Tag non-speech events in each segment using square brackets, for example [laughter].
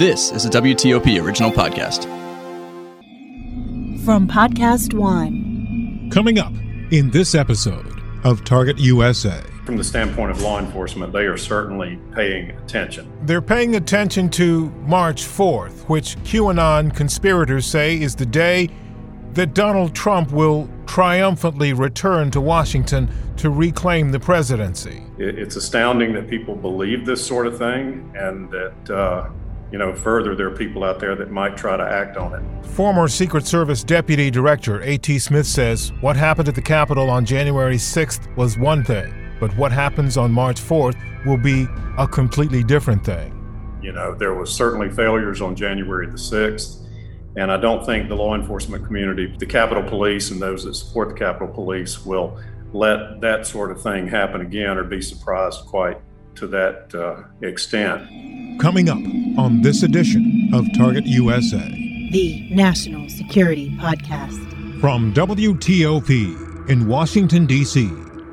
This is a WTOP original podcast. From Podcast One. Coming up in this episode of Target USA. From the standpoint of law enforcement, they are certainly paying attention. They're paying attention to March 4th, which QAnon conspirators say is the day that Donald Trump will triumphantly return to Washington to reclaim the presidency. It's astounding that people believe this sort of thing and that. Uh, you know, further, there are people out there that might try to act on it. Former Secret Service Deputy Director A.T. Smith says what happened at the Capitol on January 6th was one thing, but what happens on March 4th will be a completely different thing. You know, there was certainly failures on January the 6th. And I don't think the law enforcement community, the Capitol Police, and those that support the Capitol Police will let that sort of thing happen again or be surprised quite to that uh, extent. Coming up on this edition of Target USA, the National Security Podcast. From WTOP in Washington, D.C.,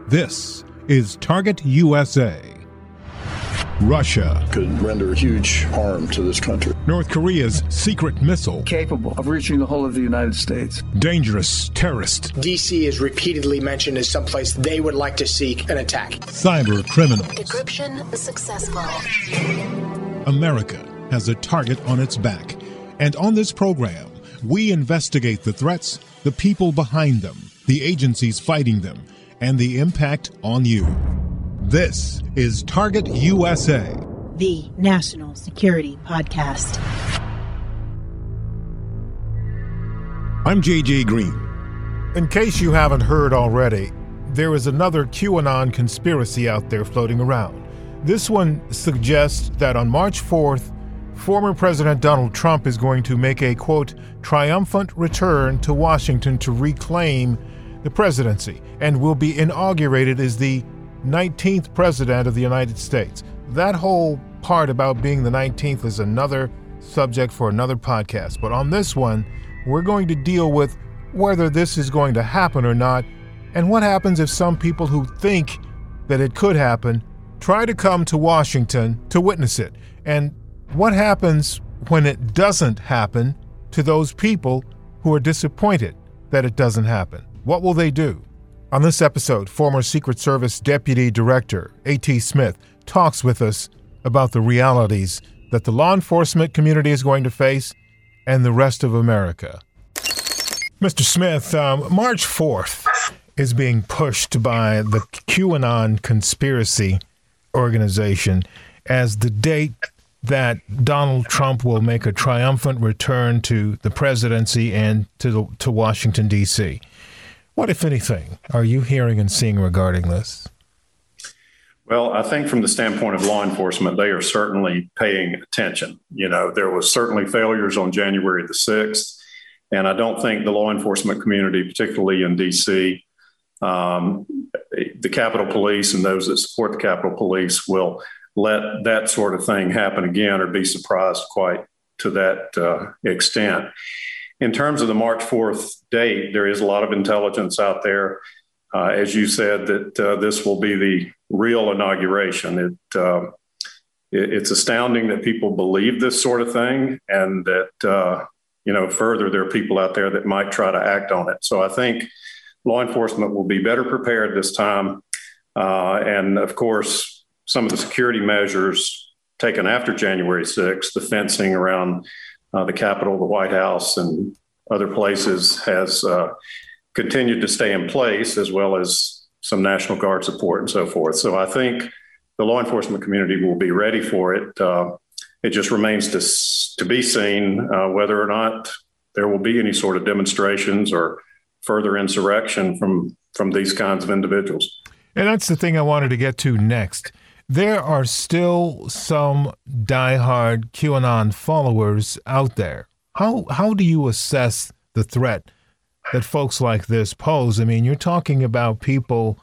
this is Target USA. Russia could render huge harm to this country. North Korea's secret missile capable of reaching the whole of the United States. Dangerous terrorist. DC is repeatedly mentioned as someplace they would like to seek an attack. Cyber criminals. Decryption successful. America has a target on its back. And on this program, we investigate the threats, the people behind them, the agencies fighting them, and the impact on you. This is Target USA, the National Security Podcast. I'm JJ Green. In case you haven't heard already, there is another QAnon conspiracy out there floating around. This one suggests that on March 4th, former President Donald Trump is going to make a quote, triumphant return to Washington to reclaim the presidency and will be inaugurated as the 19th President of the United States. That whole part about being the 19th is another subject for another podcast. But on this one, we're going to deal with whether this is going to happen or not, and what happens if some people who think that it could happen try to come to Washington to witness it, and what happens when it doesn't happen to those people who are disappointed that it doesn't happen. What will they do? On this episode, former Secret Service Deputy Director A.T. Smith talks with us about the realities that the law enforcement community is going to face and the rest of America. Mr. Smith, um, March 4th is being pushed by the QAnon conspiracy organization as the date that Donald Trump will make a triumphant return to the presidency and to, the, to Washington, D.C. What, if anything, are you hearing and seeing regarding this? Well, I think from the standpoint of law enforcement, they are certainly paying attention. You know, there was certainly failures on January the 6th, and I don't think the law enforcement community, particularly in D.C., um, the Capitol Police and those that support the Capitol Police will let that sort of thing happen again or be surprised quite to that uh, extent in terms of the March 4th date, there is a lot of intelligence out there. Uh, as you said, that uh, this will be the real inauguration. It, uh, it, it's astounding that people believe this sort of thing, and that uh, you know further there are people out there that might try to act on it. So I think law enforcement will be better prepared this time, uh, and of course, some of the security measures taken after January 6th, the fencing around uh, the Capitol, the White House, and other places has uh, continued to stay in place, as well as some National Guard support and so forth. So I think the law enforcement community will be ready for it. Uh, it just remains to, to be seen uh, whether or not there will be any sort of demonstrations or further insurrection from from these kinds of individuals. And that's the thing I wanted to get to next there are still some diehard QAnon followers out there. How how do you assess the threat that folks like this pose? I mean, you're talking about people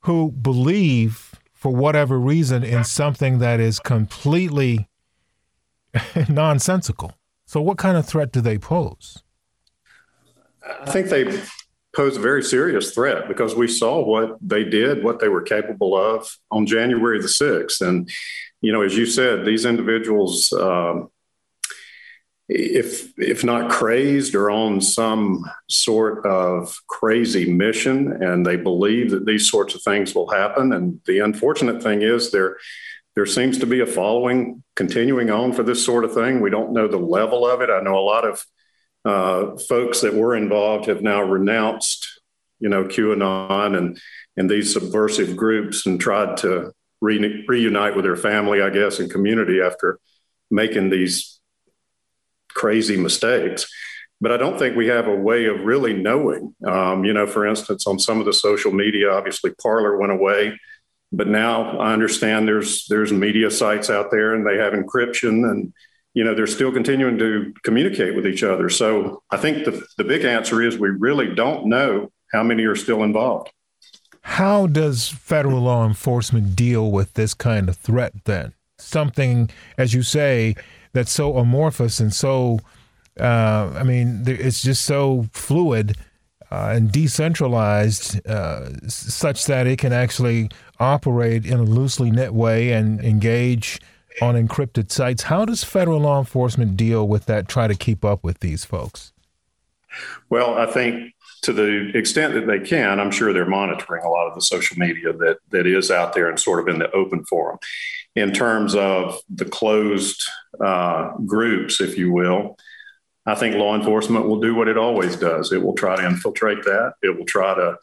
who believe for whatever reason in something that is completely [laughs] nonsensical. So what kind of threat do they pose? I think they pose a very serious threat because we saw what they did, what they were capable of on January the 6th. And, you know, as you said, these individuals, um, if if not crazed or on some sort of crazy mission and they believe that these sorts of things will happen. And the unfortunate thing is there there seems to be a following continuing on for this sort of thing. We don't know the level of it. I know a lot of uh, folks that were involved have now renounced you know qanon and and these subversive groups and tried to re- reunite with their family i guess and community after making these crazy mistakes. But I don't think we have a way of really knowing. Um, you know, for instance, on some of the social media, obviously Parler went away, but now I understand there's there's media sites out there and they have encryption and you know they're still continuing to communicate with each other. So I think the the big answer is we really don't know how many are still involved. How does federal law enforcement deal with this kind of threat then? Something, as you say, that's so amorphous and so uh, I mean, it's just so fluid uh, and decentralized, uh, such that it can actually operate in a loosely knit way and engage on encrypted sites. How does federal law enforcement deal with that? Try to keep up with these folks. Well, I think to the extent that they can, I'm sure they're monitoring a lot of the social media that that is out there and sort of in the open forum in terms of the closed uh, groups, if you will, I think law enforcement will do what it always does. It will try to infiltrate that. It will try to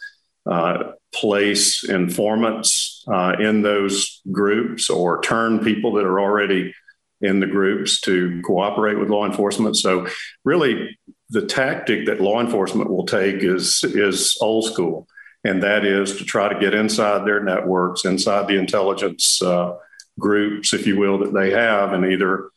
uh, place informants uh, in those groups or turn people that are already in the groups to cooperate with law enforcement. So, really, the tactic that law enforcement will take is is old school, and that is to try to get inside their networks, inside the intelligence uh, groups, if you will, that they have and either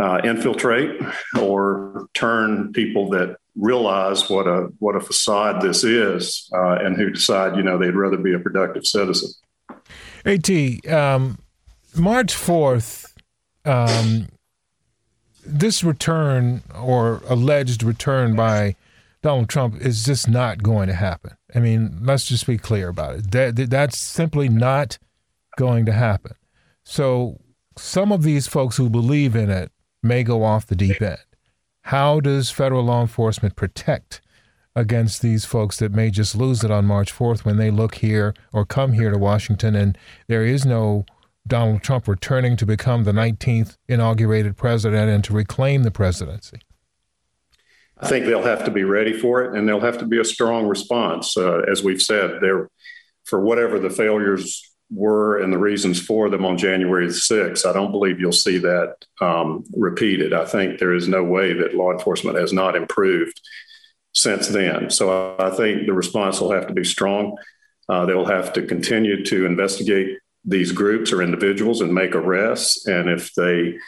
uh, infiltrate or turn people that realize what a what a facade this is uh, and who decide you know they'd rather be a productive citizen. At um, March fourth, um, this return or alleged return by Donald Trump is just not going to happen. I mean, let's just be clear about it. That, that's simply not going to happen. So some of these folks who believe in it may go off the deep end. How does federal law enforcement protect against these folks that may just lose it on March 4th when they look here or come here to Washington and there is no Donald Trump returning to become the 19th inaugurated president and to reclaim the presidency? I think they'll have to be ready for it and there'll have to be a strong response. Uh, as we've said, there, for whatever the failures were and the reasons for them on January the 6th. I don't believe you'll see that um, repeated. I think there is no way that law enforcement has not improved since then. So I think the response will have to be strong. Uh, they'll have to continue to investigate these groups or individuals and make arrests. And if they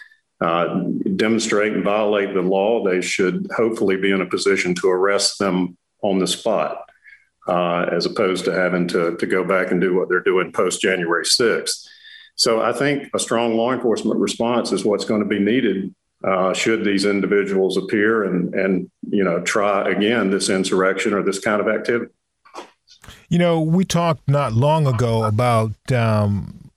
uh, demonstrate and violate the law, they should hopefully be in a position to arrest them on the spot uh, as opposed to having to, to go back and do what they're doing post January 6th. So I think a strong law enforcement response is what's going to be needed uh, should these individuals appear and, and, you know, try again this insurrection or this kind of activity. You know, we talked not long ago about um,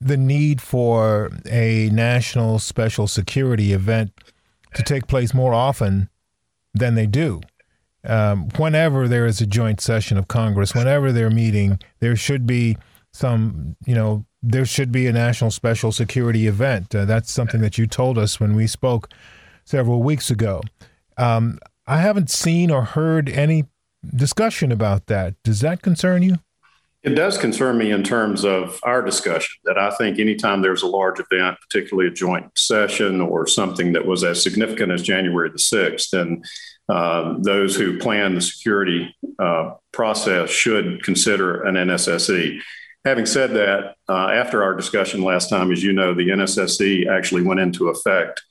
the need for a national special security event to take place more often than they do um, whenever there is a joint session of Congress, whenever they're meeting, there should be some, you know, there should be a national special security event. Uh, that's something that you told us when we spoke several weeks ago. Um, I haven't seen or heard any discussion about that. Does that concern you? It does concern me in terms of our discussion that I think anytime there's a large event, particularly a joint session or something that was as significant as January the 6th, and uh, those who plan the security uh, process should consider an NSSE. Having said that, uh, after our discussion last time, as you know, the NSSE actually went into effect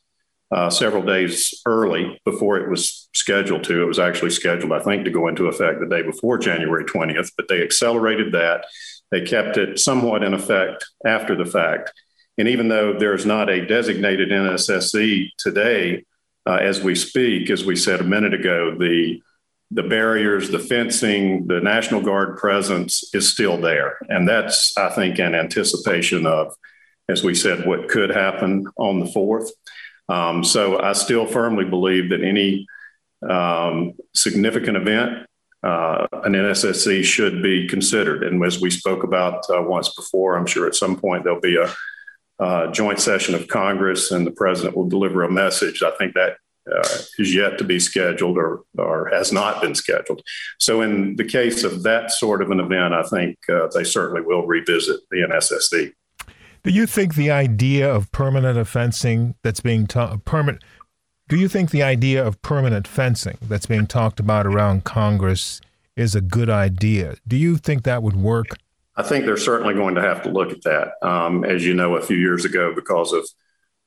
uh, several days early before it was scheduled to. It was actually scheduled, I think, to go into effect the day before January 20th, but they accelerated that. They kept it somewhat in effect after the fact. And even though there's not a designated NSSE today, uh, as we speak, as we said a minute ago, the the barriers, the fencing, the National Guard presence is still there, and that's I think an anticipation of, as we said, what could happen on the fourth. Um, so I still firmly believe that any um, significant event, uh, an NSSE should be considered. And as we spoke about uh, once before, I'm sure at some point there'll be a uh, joint session of Congress and the president will deliver a message. I think that uh, is yet to be scheduled or, or has not been scheduled. So, in the case of that sort of an event, I think uh, they certainly will revisit the NSSE. Do you think the idea of permanent fencing that's being taught permanent? Do you think the idea of permanent fencing that's being talked about around Congress is a good idea? Do you think that would work? I think they're certainly going to have to look at that. Um, as you know, a few years ago, because of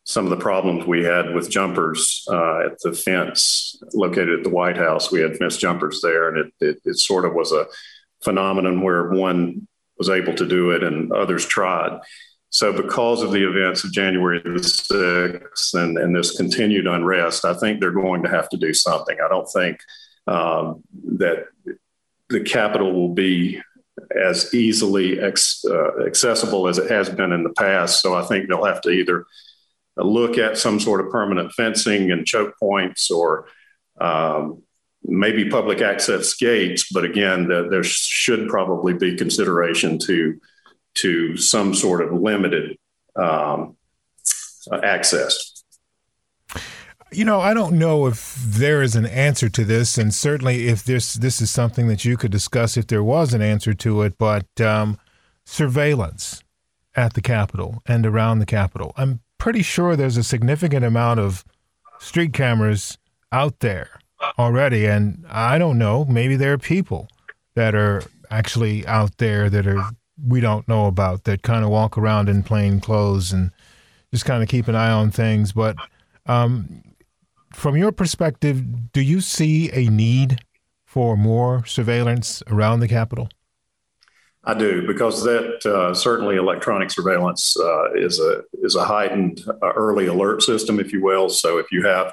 some of the problems we had with jumpers uh, at the fence located at the White House. We had fence jumpers there, and it, it, it, sort of was a phenomenon where one was able to do it and others tried. So, because of the events of January the 6th and, and this continued unrest, I think they're going to have to do something. I don't think um, that the Capitol will be as easily ex, uh, accessible as it has been in the past. So, I think they'll have to either look at some sort of permanent fencing and choke points or um, maybe public access gates. But again, the, there should probably be consideration to to some sort of limited um, access. You know, I don't know if there is an answer to this, and certainly if this this is something that you could discuss if there was an answer to it. But um, surveillance at the Capitol and around the Capitol. I'm pretty sure there's a significant amount of street cameras out there already. And I don't know, maybe there are people that are actually out there that are we don't know about that kind of walk around in plain clothes and just kind of keep an eye on things. But um, from your perspective, do you see a need for more surveillance around the Capitol? I do because that uh, certainly electronic surveillance uh, is a is a heightened uh, early alert system, if you will. So if you have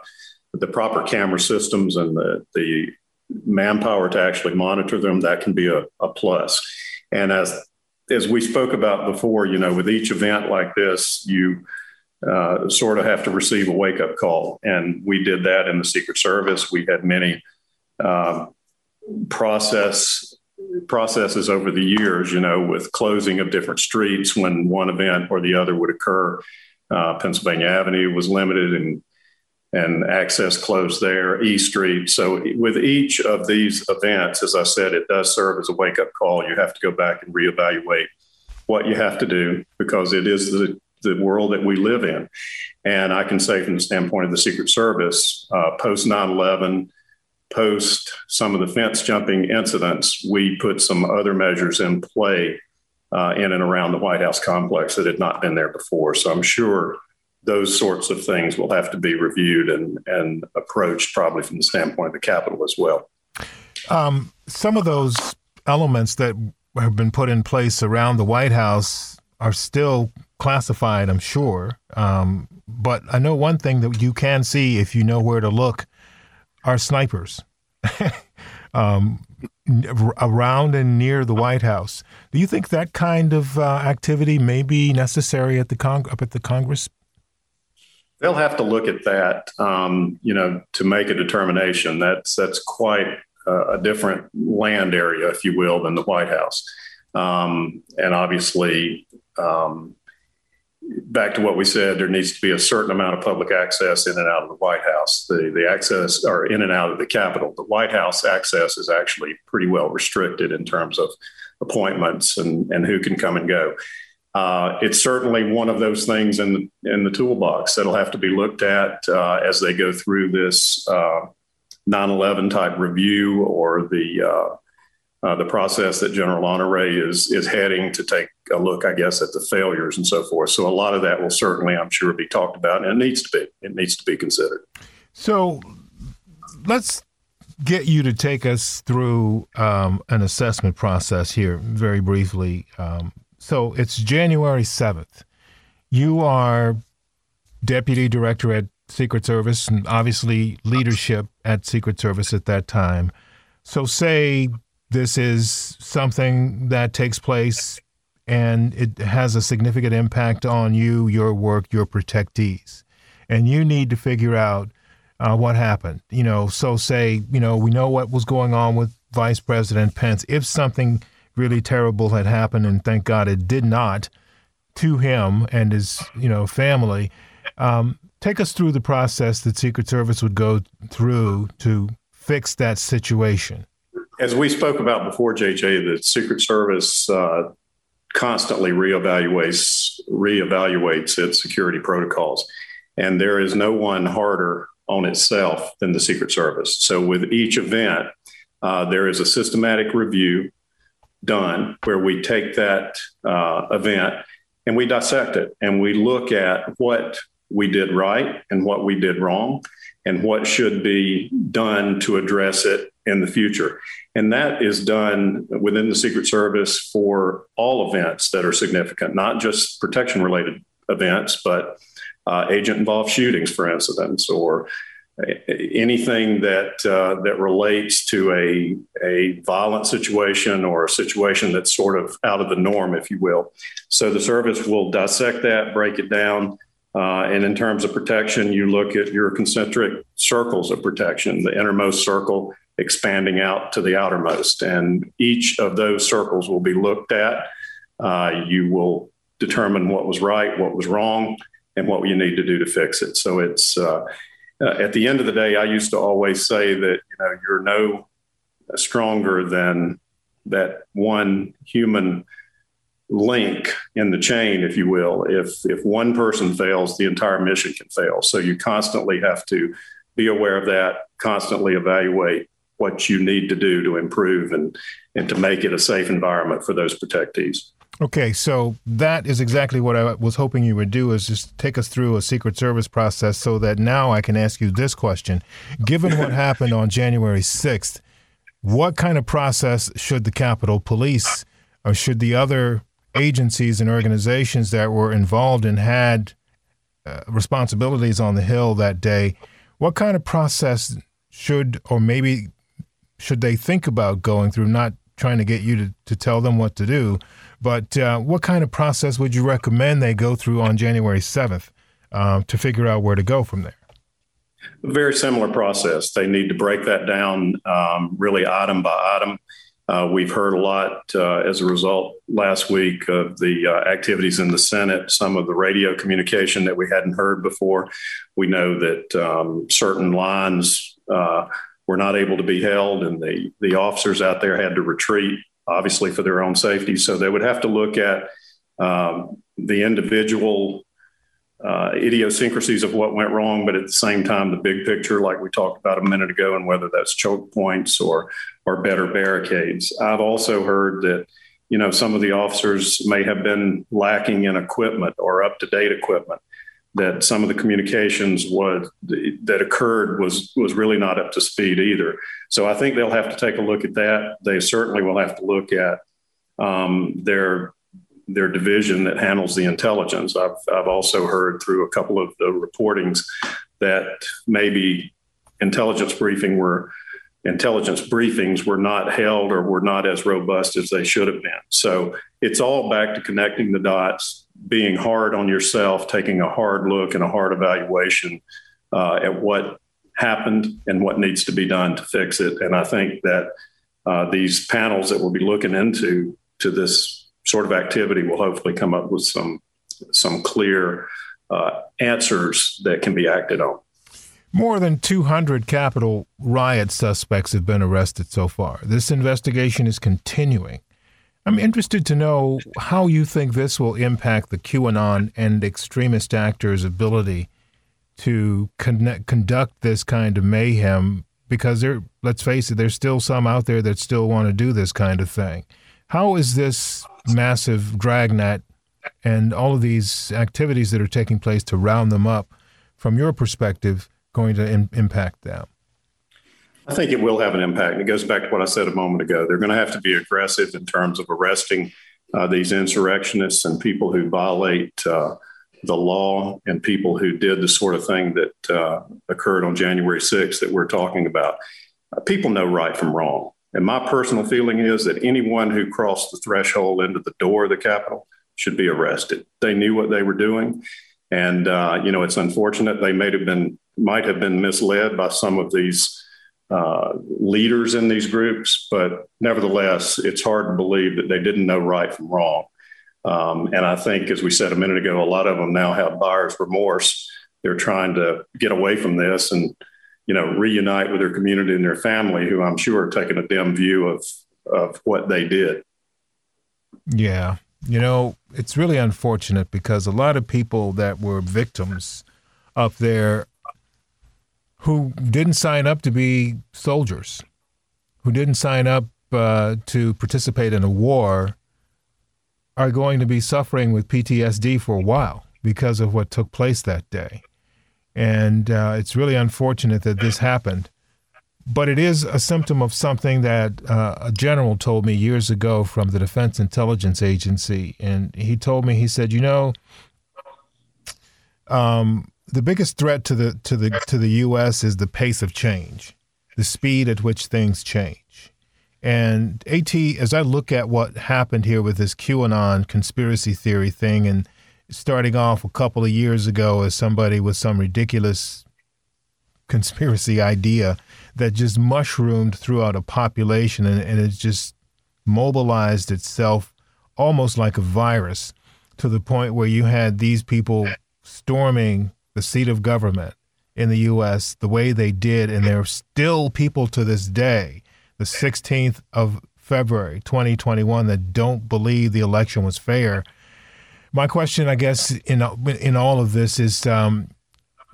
the proper camera systems and the the manpower to actually monitor them, that can be a, a plus. And as as we spoke about before, you know, with each event like this, you uh, sort of have to receive a wake up call, and we did that in the Secret Service. We had many uh, process processes over the years, you know, with closing of different streets when one event or the other would occur. Uh, Pennsylvania Avenue was limited and and access closed there, E Street. So with each of these events, as I said, it does serve as a wake up call. You have to go back and reevaluate what you have to do because it is the the world that we live in. And I can say from the standpoint of the Secret Service, uh, post 9 11, post some of the fence jumping incidents, we put some other measures in play uh, in and around the White House complex that had not been there before. So I'm sure those sorts of things will have to be reviewed and, and approached probably from the standpoint of the Capitol as well. Um, some of those elements that have been put in place around the White House are still classified, I'm sure. Um, but I know one thing that you can see if you know where to look are snipers [laughs] um, around and near the White House. Do you think that kind of uh, activity may be necessary at the Cong- up at the Congress? They'll have to look at that, um, you know, to make a determination. That's that's quite a different land area, if you will, than the White House. Um, and obviously, um, back to what we said, there needs to be a certain amount of public access in and out of the White House. The the access or in and out of the Capitol. The White House access is actually pretty well restricted in terms of appointments and, and who can come and go. Uh, it's certainly one of those things in the, in the toolbox that'll have to be looked at uh, as they go through this uh, 9/11 type review or the uh, the process that General Honore is is heading to take a look, I guess, at the failures and so forth. So a lot of that will certainly, I'm sure, be talked about, and it needs to be. It needs to be considered. So let's get you to take us through um, an assessment process here, very briefly. Um, so it's January seventh. You are deputy director at Secret Service, and obviously leadership at Secret Service at that time. So say this is something that takes place and it has a significant impact on you, your work, your protectees. and you need to figure out uh, what happened. You know, so say, you know, we know what was going on with Vice President Pence. If something really terrible had happened, and thank God it did not, to him and his, you know, family, um, take us through the process that Secret Service would go through to fix that situation. As we spoke about before, JJ, the Secret Service uh, constantly reevaluates reevaluates its security protocols, and there is no one harder on itself than the Secret Service. So, with each event, uh, there is a systematic review done where we take that uh, event and we dissect it and we look at what we did right and what we did wrong and what should be done to address it in the future. And that is done within the Secret Service for all events that are significant, not just protection related events, but uh, agent involved shootings, for instance, or anything that uh, that relates to a a violent situation or a situation that's sort of out of the norm, if you will. So the service will dissect that, break it down, uh, and in terms of protection, you look at your concentric circles of protection, the innermost circle expanding out to the outermost. And each of those circles will be looked at. Uh, you will determine what was right, what was wrong, and what you need to do to fix it. So it's uh, uh at the end of the day, I used to always say that you know you're no stronger than that one human link in the chain, if you will. If if one person fails, the entire mission can fail. So you constantly have to be aware of that, constantly evaluate what you need to do to improve and and to make it a safe environment for those protectees. Okay, so that is exactly what I was hoping you would do is just take us through a Secret Service process so that now I can ask you this question. Given what [laughs] happened on January 6th, what kind of process should the Capitol Police or should the other agencies and organizations that were involved and had uh, responsibilities on the Hill that day, what kind of process should, or maybe should they think about going through? Not trying to get you to, to tell them what to do, but uh, what kind of process would you recommend they go through on January 7th uh, to figure out where to go from there? Very similar process. They need to break that down um, really item by item. Uh, we've heard a lot uh, as a result last week of the uh, activities in the Senate, some of the radio communication that we hadn't heard before. We know that um, certain lines uh, were not able to be held, and the, the officers out there had to retreat, obviously for their own safety. So they would have to look at um, the individual uh, idiosyncrasies of what went wrong, but at the same time, the big picture, like we talked about a minute ago, and whether that's choke points or or better barricades. I've also heard that you know some of the officers may have been lacking in equipment or up to date equipment. That some of the communications was that occurred was was really not up to speed either. So I think they'll have to take a look at that. They certainly will have to look at um, their their division that handles the intelligence. I've, I've also heard through a couple of the reportings that maybe intelligence briefing were intelligence briefings were not held or were not as robust as they should have been. So it's all back to connecting the dots, being hard on yourself, taking a hard look and a hard evaluation uh, at what happened and what needs to be done to fix it. And I think that uh, these panels that we'll be looking into to this sort of activity will hopefully come up with some some clear uh, answers that can be acted on. More than 200 Capitol riot suspects have been arrested so far. This investigation is continuing. I'm interested to know how you think this will impact the QAnon and extremist actors' ability to connect, conduct this kind of mayhem because there let's face it there's still some out there that still want to do this kind of thing. How is this massive dragnet and all of these activities that are taking place to round them up, from your perspective, going to in, impact them? I think it will have an impact. It goes back to what I said a moment ago. They're going to have to be aggressive in terms of arresting uh, these insurrectionists and people who violate uh, the law and people who did the sort of thing that uh, occurred on January 6th that we're talking about. Uh, people know right from wrong. And my personal feeling is that anyone who crossed the threshold into the door of the Capitol should be arrested. They knew what they were doing. And uh, you know, it's unfortunate they may have been might have been misled by some of these uh, leaders in these groups, but nevertheless, it's hard to believe that they didn't know right from wrong. Um, and I think, as we said a minute ago, a lot of them now have buyer's remorse. They're trying to get away from this and, you know, reunite with their community and their family, who I'm sure are taking a dim view of of what they did. Yeah, you know, it's really unfortunate because a lot of people that were victims up there who didn't sign up to be soldiers, who didn't sign up uh, to participate in a war, are going to be suffering with PTSD for a while because of what took place that day. And uh, it's really unfortunate that this happened. But it is a symptom of something that uh, a general told me years ago from the Defense Intelligence Agency. And he told me, he said, you know, um, the biggest threat to the to the to the U.S. is the pace of change, the speed at which things change. And At, as I look at what happened here with this QAnon conspiracy theory thing, and starting off a couple of years ago as somebody with some ridiculous conspiracy idea that just mushroomed throughout a population and, and it just mobilized itself almost like a virus to the point where you had these people storming the seat of government in the U.S. the way they did, and there are still people to this day, the 16th of February 2021, that don't believe the election was fair. My question, I guess, in in all of this is, um,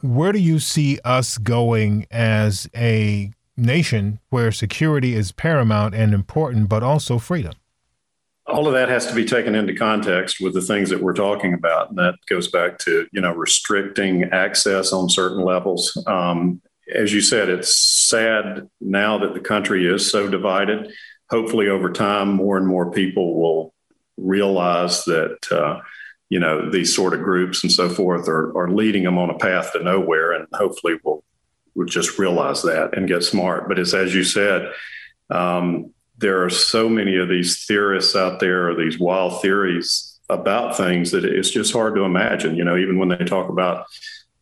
where do you see us going as a nation where security is paramount and important, but also freedom? All of that has to be taken into context with the things that we're talking about. And that goes back to, you know, restricting access on certain levels. Um, as you said, it's sad now that the country is so divided. Hopefully, over time, more and more people will realize that, uh, you know, these sort of groups and so forth are, are leading them on a path to nowhere. And hopefully, we'll, we'll just realize that and get smart. But it's as you said, um, there are so many of these theorists out there, or these wild theories about things that it's just hard to imagine. You know, even when they talk about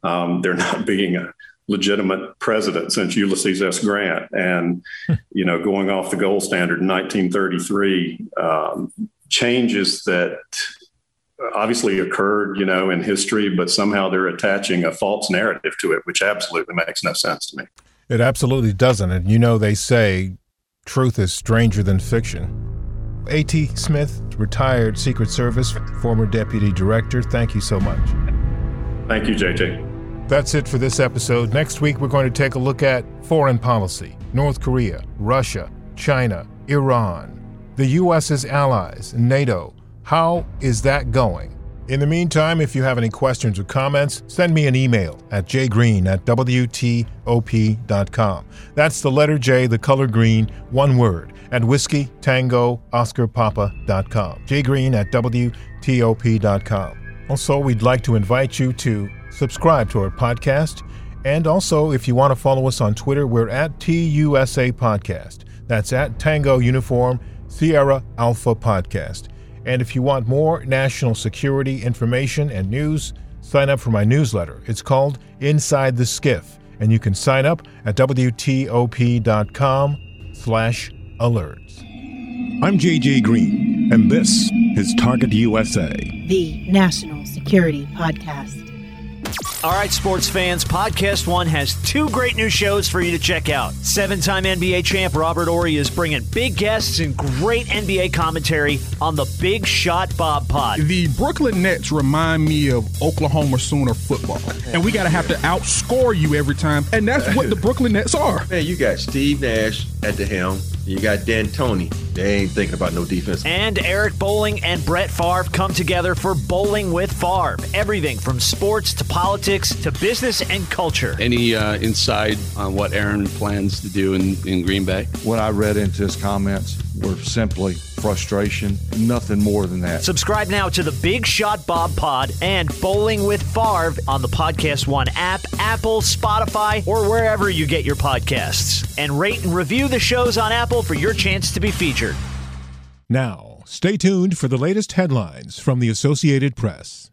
um, there [laughs] not being a legitimate president since Ulysses S. Grant, and [laughs] you know, going off the gold standard in 1933, um, changes that obviously occurred, you know, in history, but somehow they're attaching a false narrative to it, which absolutely makes no sense to me. It absolutely doesn't. And you know, they say Truth is stranger than fiction. A.T. Smith, retired Secret Service, former deputy director, thank you so much. Thank you, JJ. That's it for this episode. Next week, we're going to take a look at foreign policy North Korea, Russia, China, Iran, the U.S.'s allies, NATO. How is that going? In the meantime, if you have any questions or comments, send me an email at jgreen at WTOP.com. That's the letter J, the color green, one word, at whiskey tango oscar papa.com. jgreen at WTOP.com. Also, we'd like to invite you to subscribe to our podcast. And also, if you want to follow us on Twitter, we're at TUSA Podcast. That's at Tango Uniform Sierra Alpha Podcast. And if you want more national security information and news, sign up for my newsletter. It's called Inside the SCIF, and you can sign up at WTOP.com slash alerts. I'm JJ Green, and this is Target USA, the National Security Podcast. All right, sports fans, Podcast One has two great new shows for you to check out. Seven time NBA champ Robert Horry is bringing big guests and great NBA commentary on the Big Shot Bob Pod. The Brooklyn Nets remind me of Oklahoma Sooner football, and we got to have to outscore you every time, and that's what the Brooklyn Nets are. Man, you got Steve Nash at the helm. You got D'Antoni. They ain't thinking about no defense. And Eric Bolling and Brett Favre come together for Bolling with Favre. Everything from sports to politics to business and culture. Any uh, insight on what Aaron plans to do in, in Green Bay? What I read into his comments were simply frustration, nothing more than that. Subscribe now to the Big Shot Bob Pod and Bolling with Favre on the Podcast One app, Apple, Spotify, or wherever you get your podcasts. And rate and review the shows on Apple for your chance to be featured. Now, stay tuned for the latest headlines from the Associated Press.